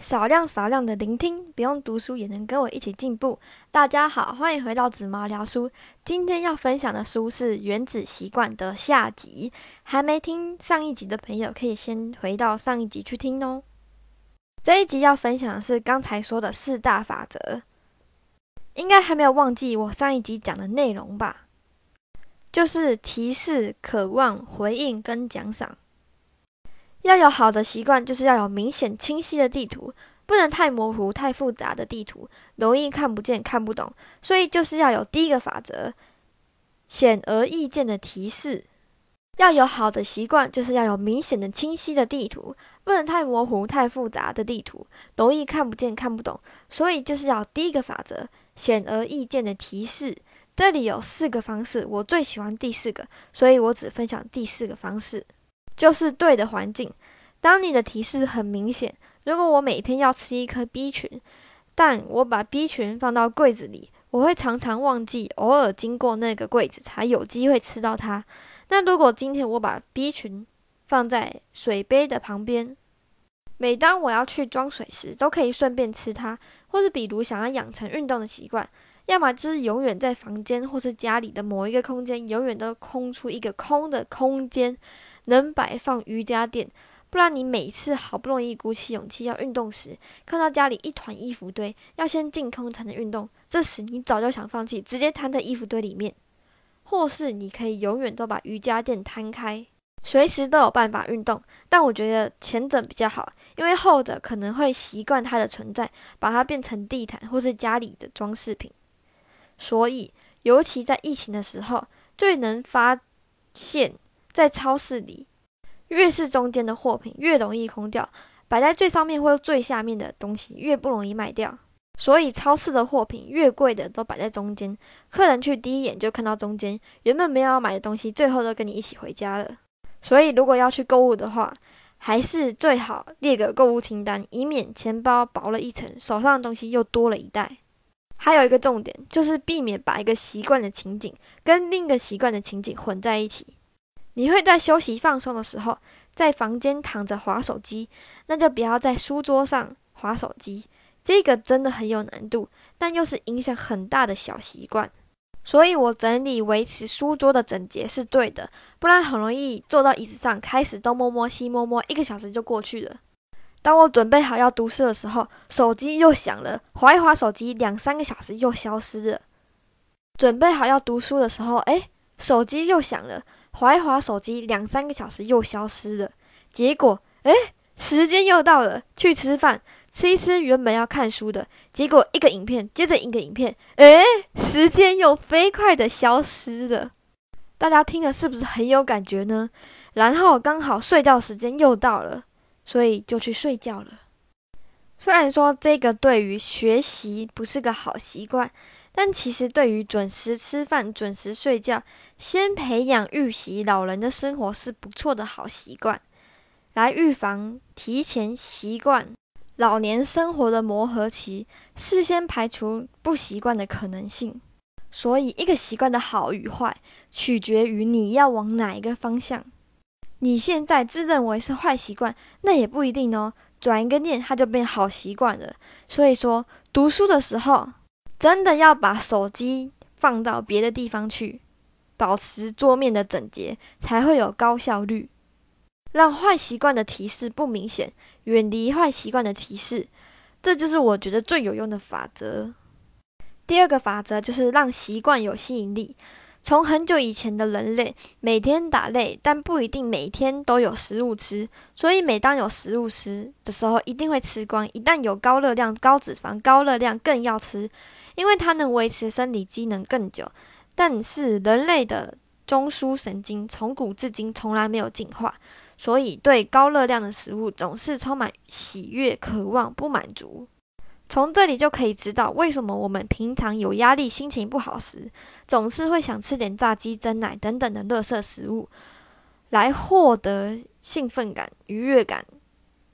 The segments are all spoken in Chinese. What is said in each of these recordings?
少量少量的聆听，不用读书也能跟我一起进步。大家好，欢迎回到紫毛聊书。今天要分享的书是《原子习惯》的下集。还没听上一集的朋友，可以先回到上一集去听哦。这一集要分享的是刚才说的四大法则，应该还没有忘记我上一集讲的内容吧？就是提示、渴望、回应跟奖赏。要有好的习惯，就是要有明显清晰的地图，不能太模糊、太复杂的地图，容易看不见、看不懂。所以就是要有第一个法则：显而易见的提示。要有好的习惯，就是要有明显的、清晰的地图，不能太模糊、太复杂的地图，容易看不见、看不懂。所以就是要第一个法则：显而易见的提示。这里有四个方式，我最喜欢第四个，所以我只分享第四个方式。就是对的环境。当你的提示很明显，如果我每天要吃一颗 B 群，但我把 B 群放到柜子里，我会常常忘记，偶尔经过那个柜子才有机会吃到它。那如果今天我把 B 群放在水杯的旁边，每当我要去装水时，都可以顺便吃它。或者比如想要养成运动的习惯，要么就是永远在房间或是家里的某一个空间，永远都空出一个空的空间。能摆放瑜伽垫，不然你每次好不容易鼓起勇气要运动时，看到家里一团衣服堆，要先净空才能运动。这时你早就想放弃，直接瘫在衣服堆里面。或是你可以永远都把瑜伽垫摊开，随时都有办法运动。但我觉得前者比较好，因为后者可能会习惯它的存在，把它变成地毯或是家里的装饰品。所以，尤其在疫情的时候，最能发现。在超市里，越是中间的货品越容易空掉，摆在最上面或最下面的东西越不容易卖掉。所以超市的货品越贵的都摆在中间，客人去第一眼就看到中间，原本没有要买的东西，最后都跟你一起回家了。所以如果要去购物的话，还是最好列个购物清单，以免钱包薄了一层，手上的东西又多了一袋。还有一个重点就是避免把一个习惯的情景跟另一个习惯的情景混在一起。你会在休息放松的时候，在房间躺着划手机，那就不要在书桌上划手机。这个真的很有难度，但又是影响很大的小习惯。所以我整理维持书桌的整洁是对的，不然很容易坐到椅子上开始东摸摸西摸摸，一个小时就过去了。当我准备好要读书的时候，手机又响了，划一划手机，两三个小时又消失了。准备好要读书的时候，诶，手机又响了。划一划手机，两三个小时又消失了。结果，哎，时间又到了，去吃饭，吃一吃原本要看书的，结果一个影片接着一个影片，哎，时间又飞快的消失了。大家听了是不是很有感觉呢？然后刚好睡觉时间又到了，所以就去睡觉了。虽然说这个对于学习不是个好习惯。但其实，对于准时吃饭、准时睡觉，先培养预习老人的生活是不错的好习惯，来预防提前习惯老年生活的磨合期，事先排除不习惯的可能性。所以，一个习惯的好与坏，取决于你要往哪一个方向。你现在自认为是坏习惯，那也不一定哦。转一个念，它就变好习惯了。所以说，读书的时候。真的要把手机放到别的地方去，保持桌面的整洁，才会有高效率。让坏习惯的提示不明显，远离坏习惯的提示，这就是我觉得最有用的法则。第二个法则就是让习惯有吸引力。从很久以前的人类，每天打猎，但不一定每天都有食物吃，所以每当有食物吃的时候，一定会吃光。一旦有高热量、高脂肪、高热量，更要吃，因为它能维持生理机能更久。但是人类的中枢神经从古至今从来没有进化，所以对高热量的食物总是充满喜悦、渴望、不满足。从这里就可以知道，为什么我们平常有压力、心情不好时，总是会想吃点炸鸡、蒸奶等等的垃圾食物，来获得兴奋感、愉悦感。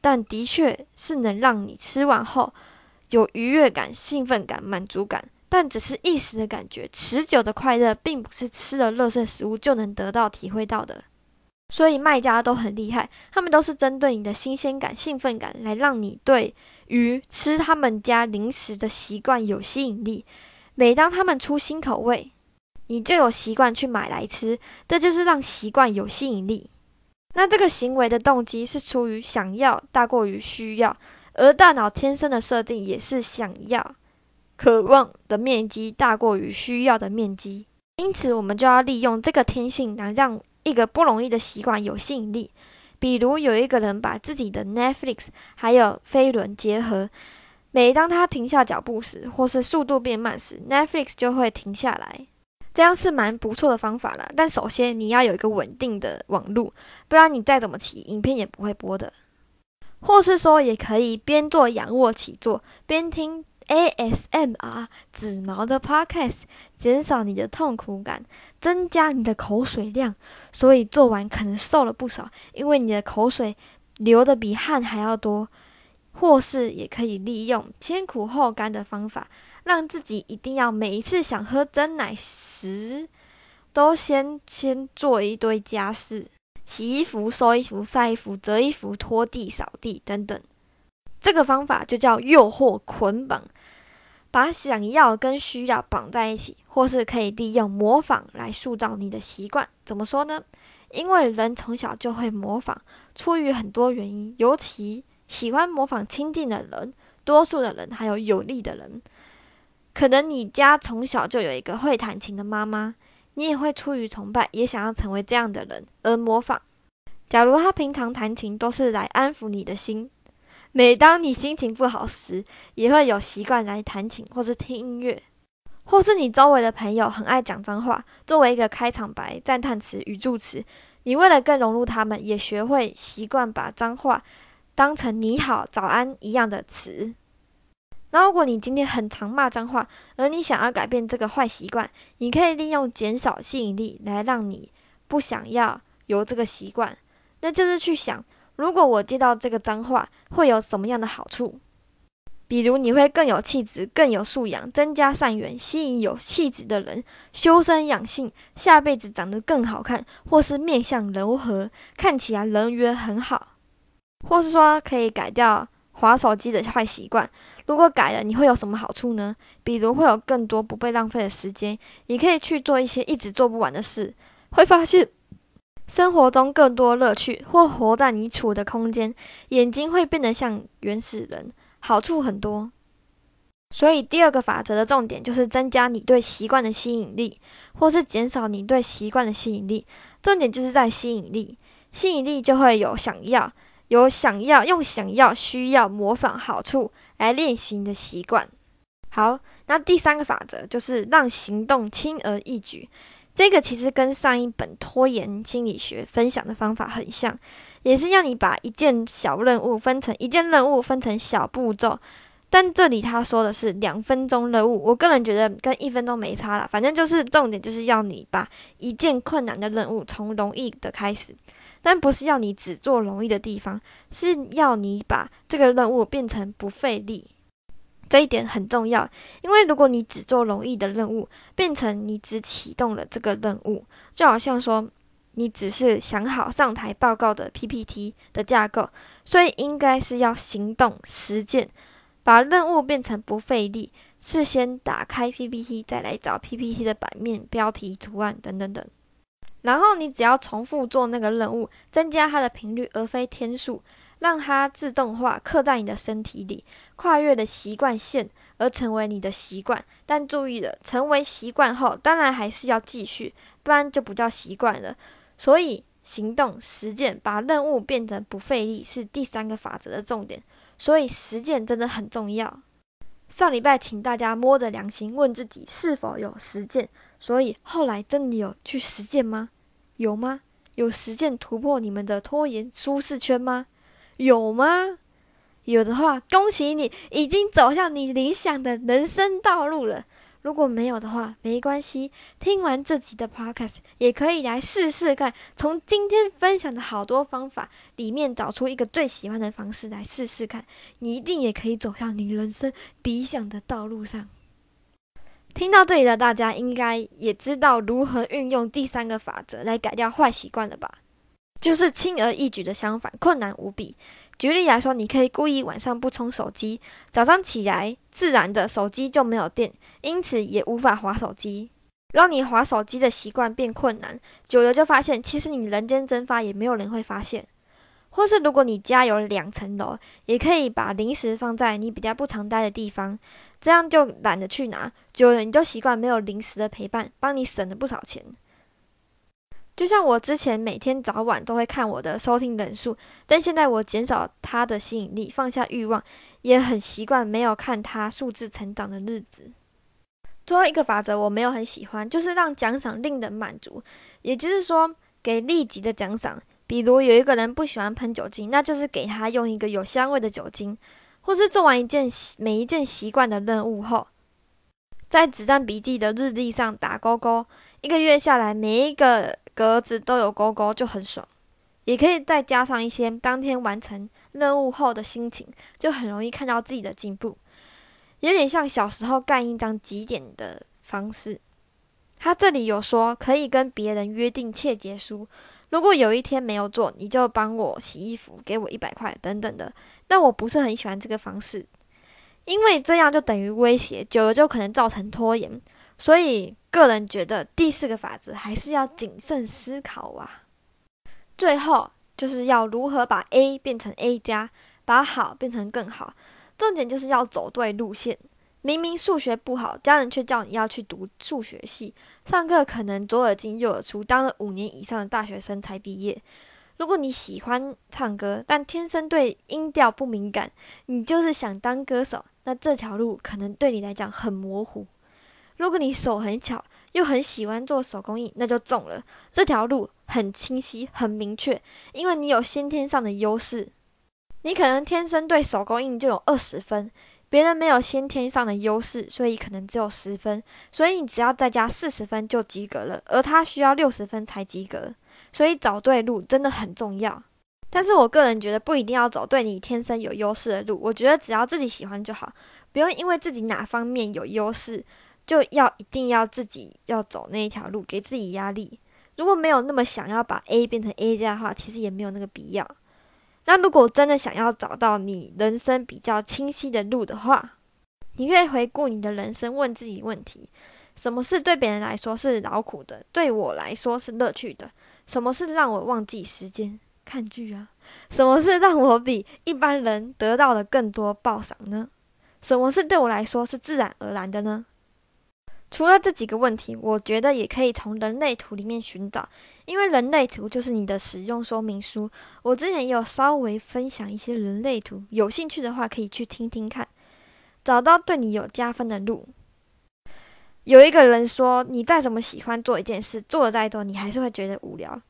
但的确是能让你吃完后有愉悦感、兴奋感、满足感，但只是一时的感觉，持久的快乐并不是吃了垃圾食物就能得到、体会到的。所以卖家都很厉害，他们都是针对你的新鲜感、兴奋感来让你对于吃他们家零食的习惯有吸引力。每当他们出新口味，你就有习惯去买来吃，这就是让习惯有吸引力。那这个行为的动机是出于想要大过于需要，而大脑天生的设定也是想要、渴望的面积大过于需要的面积。因此，我们就要利用这个天性来让一个不容易的习惯有吸引力。比如，有一个人把自己的 Netflix 还有飞轮结合，每当他停下脚步时，或是速度变慢时，Netflix 就会停下来。这样是蛮不错的方法了，但首先你要有一个稳定的网路，不然你再怎么骑，影片也不会播的。或是说，也可以边做仰卧起坐，边听 ASMR 紫毛的 Podcast，减少你的痛苦感，增加你的口水量。所以做完可能瘦了不少，因为你的口水流的比汗还要多。或是也可以利用先苦后甘的方法。让自己一定要每一次想喝真奶时，都先先做一堆家事，洗衣服、收衣服、晒衣服、折衣服、拖地、扫地等等。这个方法就叫诱惑捆绑，把想要跟需要绑在一起，或是可以利用模仿来塑造你的习惯。怎么说呢？因为人从小就会模仿，出于很多原因，尤其喜欢模仿亲近的人、多数的人，还有有利的人。可能你家从小就有一个会弹琴的妈妈，你也会出于崇拜，也想要成为这样的人而模仿。假如他平常弹琴都是来安抚你的心，每当你心情不好时，也会有习惯来弹琴或是听音乐，或是你周围的朋友很爱讲脏话，作为一个开场白、赞叹词、语助词，你为了更融入他们，也学会习惯把脏话当成你好、早安一样的词。那如果你今天很常骂脏话，而你想要改变这个坏习惯，你可以利用减少吸引力来让你不想要有这个习惯。那就是去想，如果我接到这个脏话，会有什么样的好处？比如你会更有气质、更有素养、增加善缘、吸引有气质的人、修身养性、下辈子长得更好看，或是面相柔和，看起来人缘很好，或是说可以改掉。划手机的坏习惯，如果改了，你会有什么好处呢？比如会有更多不被浪费的时间，也可以去做一些一直做不完的事，会发现生活中更多乐趣，或活在你处的空间，眼睛会变得像原始人，好处很多。所以第二个法则的重点就是增加你对习惯的吸引力，或是减少你对习惯的吸引力。重点就是在吸引力，吸引力就会有想要。有想要用想要需要模仿好处来练习你的习惯。好，那第三个法则就是让行动轻而易举。这个其实跟上一本拖延心理学分享的方法很像，也是要你把一件小任务分成一件任务分成小步骤。但这里他说的是两分钟任务，我个人觉得跟一分钟没差了。反正就是重点就是要你把一件困难的任务从容易的开始。但不是要你只做容易的地方，是要你把这个任务变成不费力。这一点很重要，因为如果你只做容易的任务，变成你只启动了这个任务，就好像说你只是想好上台报告的 PPT 的架构，所以应该是要行动实践，把任务变成不费力，事先打开 PPT，再来找 PPT 的版面、标题、图案等等等。然后你只要重复做那个任务，增加它的频率而非天数，让它自动化刻在你的身体里，跨越的习惯线而成为你的习惯。但注意了，成为习惯后，当然还是要继续，不然就不叫习惯了。所以行动实践，把任务变成不费力，是第三个法则的重点。所以实践真的很重要。上礼拜请大家摸着良心问自己是否有实践，所以后来真的有去实践吗？有吗？有实践突破你们的拖延舒适圈吗？有吗？有的话，恭喜你已经走向你理想的人生道路了。如果没有的话，没关系。听完这集的 podcast，也可以来试试看，从今天分享的好多方法里面找出一个最喜欢的方式来试试看，你一定也可以走向你人生理想的道路上。听到这里的大家，应该也知道如何运用第三个法则来改掉坏习惯了吧？就是轻而易举的相反，困难无比。举例来说，你可以故意晚上不充手机，早上起来自然的手机就没有电，因此也无法划手机，让你划手机的习惯变困难。久了就发现，其实你人间蒸发也没有人会发现。或是如果你家有两层楼，也可以把零食放在你比较不常待的地方，这样就懒得去拿。久了你就习惯没有零食的陪伴，帮你省了不少钱。就像我之前每天早晚都会看我的收听人数，但现在我减少它的吸引力，放下欲望，也很习惯没有看它数字成长的日子。最后一个法则我没有很喜欢，就是让奖赏令人满足，也就是说给立即的奖赏。比如有一个人不喜欢喷酒精，那就是给他用一个有香味的酒精，或是做完一件每一件习惯的任务后，在子弹笔记的日历上打勾勾，一个月下来每一个格子都有勾勾，就很爽。也可以再加上一些当天完成任务后的心情，就很容易看到自己的进步，有点像小时候干一张几点的方式。他这里有说可以跟别人约定切结书。如果有一天没有做，你就帮我洗衣服，给我一百块等等的。但我不是很喜欢这个方式，因为这样就等于威胁，久了就可能造成拖延。所以个人觉得第四个法则还是要谨慎思考啊。最后就是要如何把 A 变成 A 加，把好变成更好。重点就是要走对路线。明明数学不好，家人却叫你要去读数学系，上课可能左耳进右耳出，当了五年以上的大学生才毕业。如果你喜欢唱歌，但天生对音调不敏感，你就是想当歌手，那这条路可能对你来讲很模糊。如果你手很巧，又很喜欢做手工艺，那就中了，这条路很清晰、很明确，因为你有先天上的优势。你可能天生对手工艺就有二十分。别人没有先天上的优势，所以可能只有十分，所以你只要再加四十分就及格了，而他需要六十分才及格。所以找对路真的很重要。但是我个人觉得不一定要走对你天生有优势的路，我觉得只要自己喜欢就好，不用因为自己哪方面有优势，就要一定要自己要走那一条路，给自己压力。如果没有那么想要把 A 变成 A 加的话，其实也没有那个必要。那如果真的想要找到你人生比较清晰的路的话，你可以回顾你的人生，问自己问题：什么事对别人来说是劳苦的，对我来说是乐趣的？什么是让我忘记时间看剧啊？什么是让我比一般人得到的更多报赏呢？什么是对我来说是自然而然的呢？除了这几个问题，我觉得也可以从人类图里面寻找，因为人类图就是你的使用说明书。我之前也有稍微分享一些人类图，有兴趣的话可以去听听看，找到对你有加分的路。有一个人说，你再怎么喜欢做一件事，做的再多，你还是会觉得无聊。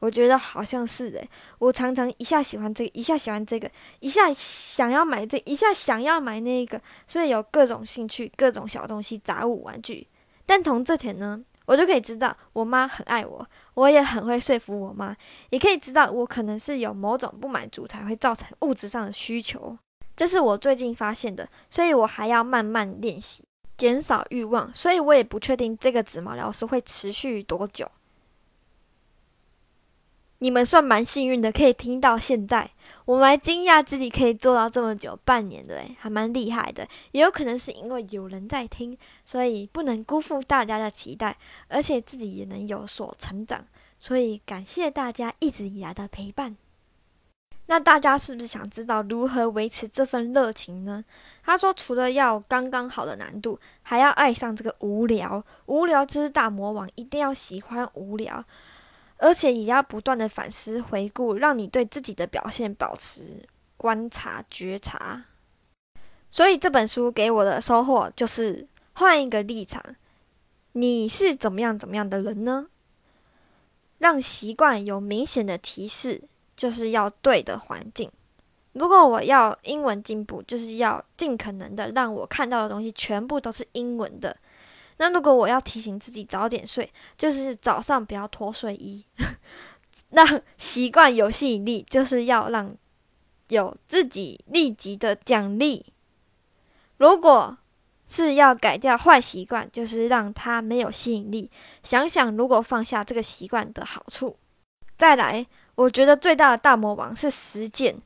我觉得好像是诶，我常常一下喜欢这个，一下喜欢这个，一下想要买这，一下想要买那个，所以有各种兴趣，各种小东西，杂物玩具。但从这点呢，我就可以知道我妈很爱我，我也很会说服我妈，也可以知道我可能是有某种不满足才会造成物质上的需求。这是我最近发现的，所以我还要慢慢练习，减少欲望。所以我也不确定这个紫毛疗是会持续多久。你们算蛮幸运的，可以听到现在。我们惊讶自己可以做到这么久，半年的，还蛮厉害的。也有可能是因为有人在听，所以不能辜负大家的期待，而且自己也能有所成长。所以感谢大家一直以来的陪伴。那大家是不是想知道如何维持这份热情呢？他说，除了要刚刚好的难度，还要爱上这个无聊。无聊就是大魔王，一定要喜欢无聊。而且也要不断的反思回顾，让你对自己的表现保持观察觉察。所以这本书给我的收获就是换一个立场，你是怎么样怎么样的人呢？让习惯有明显的提示，就是要对的环境。如果我要英文进步，就是要尽可能的让我看到的东西全部都是英文的。那如果我要提醒自己早点睡，就是早上不要脱睡衣。那习惯有吸引力，就是要让有自己立即的奖励。如果是要改掉坏习惯，就是让它没有吸引力。想想如果放下这个习惯的好处。再来，我觉得最大的大魔王是实践，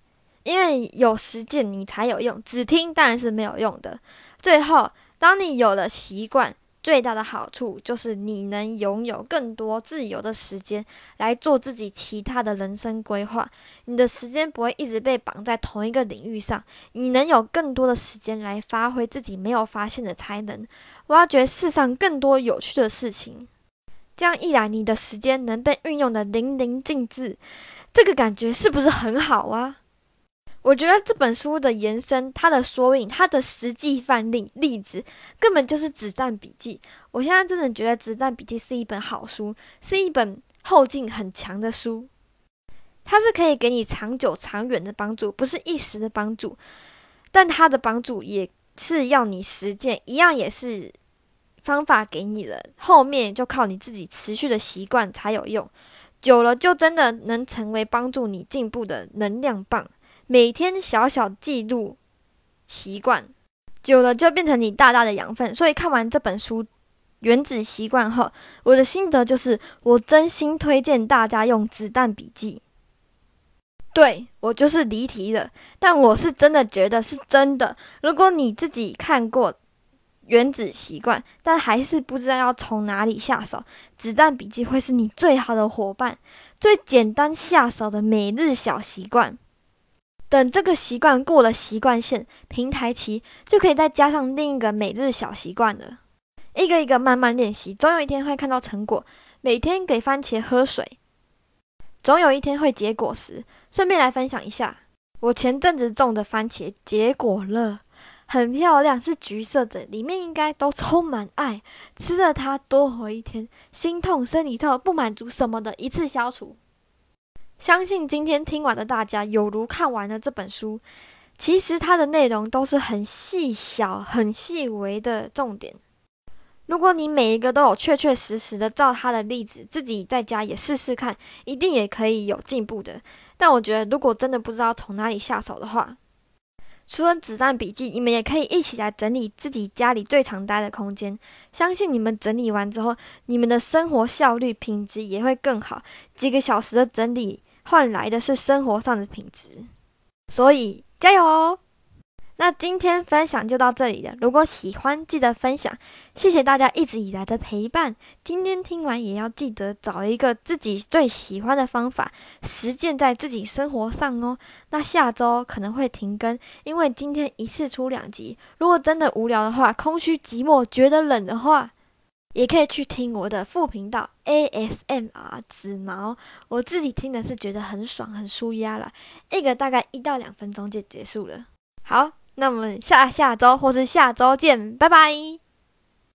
因为有实践你才有用，只听当然是没有用的。最后，当你有了习惯。最大的好处就是你能拥有更多自由的时间来做自己其他的人生规划。你的时间不会一直被绑在同一个领域上，你能有更多的时间来发挥自己没有发现的才能，挖掘世上更多有趣的事情。这样一来，你的时间能被运用的淋漓尽致，这个感觉是不是很好啊？我觉得这本书的延伸，它的缩影，它的实际范例例子，根本就是《子弹笔记》。我现在真的觉得《子弹笔记》是一本好书，是一本后劲很强的书。它是可以给你长久、长远的帮助，不是一时的帮助。但它的帮助也是要你实践，一样也是方法给你了，后面就靠你自己持续的习惯才有用。久了，就真的能成为帮助你进步的能量棒。每天小小记录习惯，久了就变成你大大的养分。所以看完这本书《原子习惯》后，我的心得就是，我真心推荐大家用子弹笔记。对我就是离题了，但我是真的觉得是真的。如果你自己看过《原子习惯》，但还是不知道要从哪里下手，子弹笔记会是你最好的伙伴，最简单下手的每日小习惯。等这个习惯过了习惯线平台期，就可以再加上另一个每日小习惯了。一个一个慢慢练习，总有一天会看到成果。每天给番茄喝水，总有一天会结果时。顺便来分享一下，我前阵子种的番茄结果了，很漂亮，是橘色的，里面应该都充满爱。吃了它多活一天，心痛、生理痛、不满足什么的，一次消除。相信今天听完的大家，有如看完了这本书。其实它的内容都是很细小、很细微的重点。如果你每一个都有确确实实的照他的例子，自己在家也试试看，一定也可以有进步的。但我觉得，如果真的不知道从哪里下手的话，除了子弹笔记，你们也可以一起来整理自己家里最常待的空间。相信你们整理完之后，你们的生活效率、品质也会更好。几个小时的整理。换来的是生活上的品质，所以加油哦！那今天分享就到这里了。如果喜欢，记得分享。谢谢大家一直以来的陪伴。今天听完也要记得找一个自己最喜欢的方法，实践在自己生活上哦。那下周可能会停更，因为今天一次出两集。如果真的无聊的话，空虚寂寞，觉得冷的话。也可以去听我的副频道 ASMR 紫毛，我自己听的是觉得很爽很舒压了，一个大概一到两分钟就结束了。好，那我们下下周或是下周见，拜拜。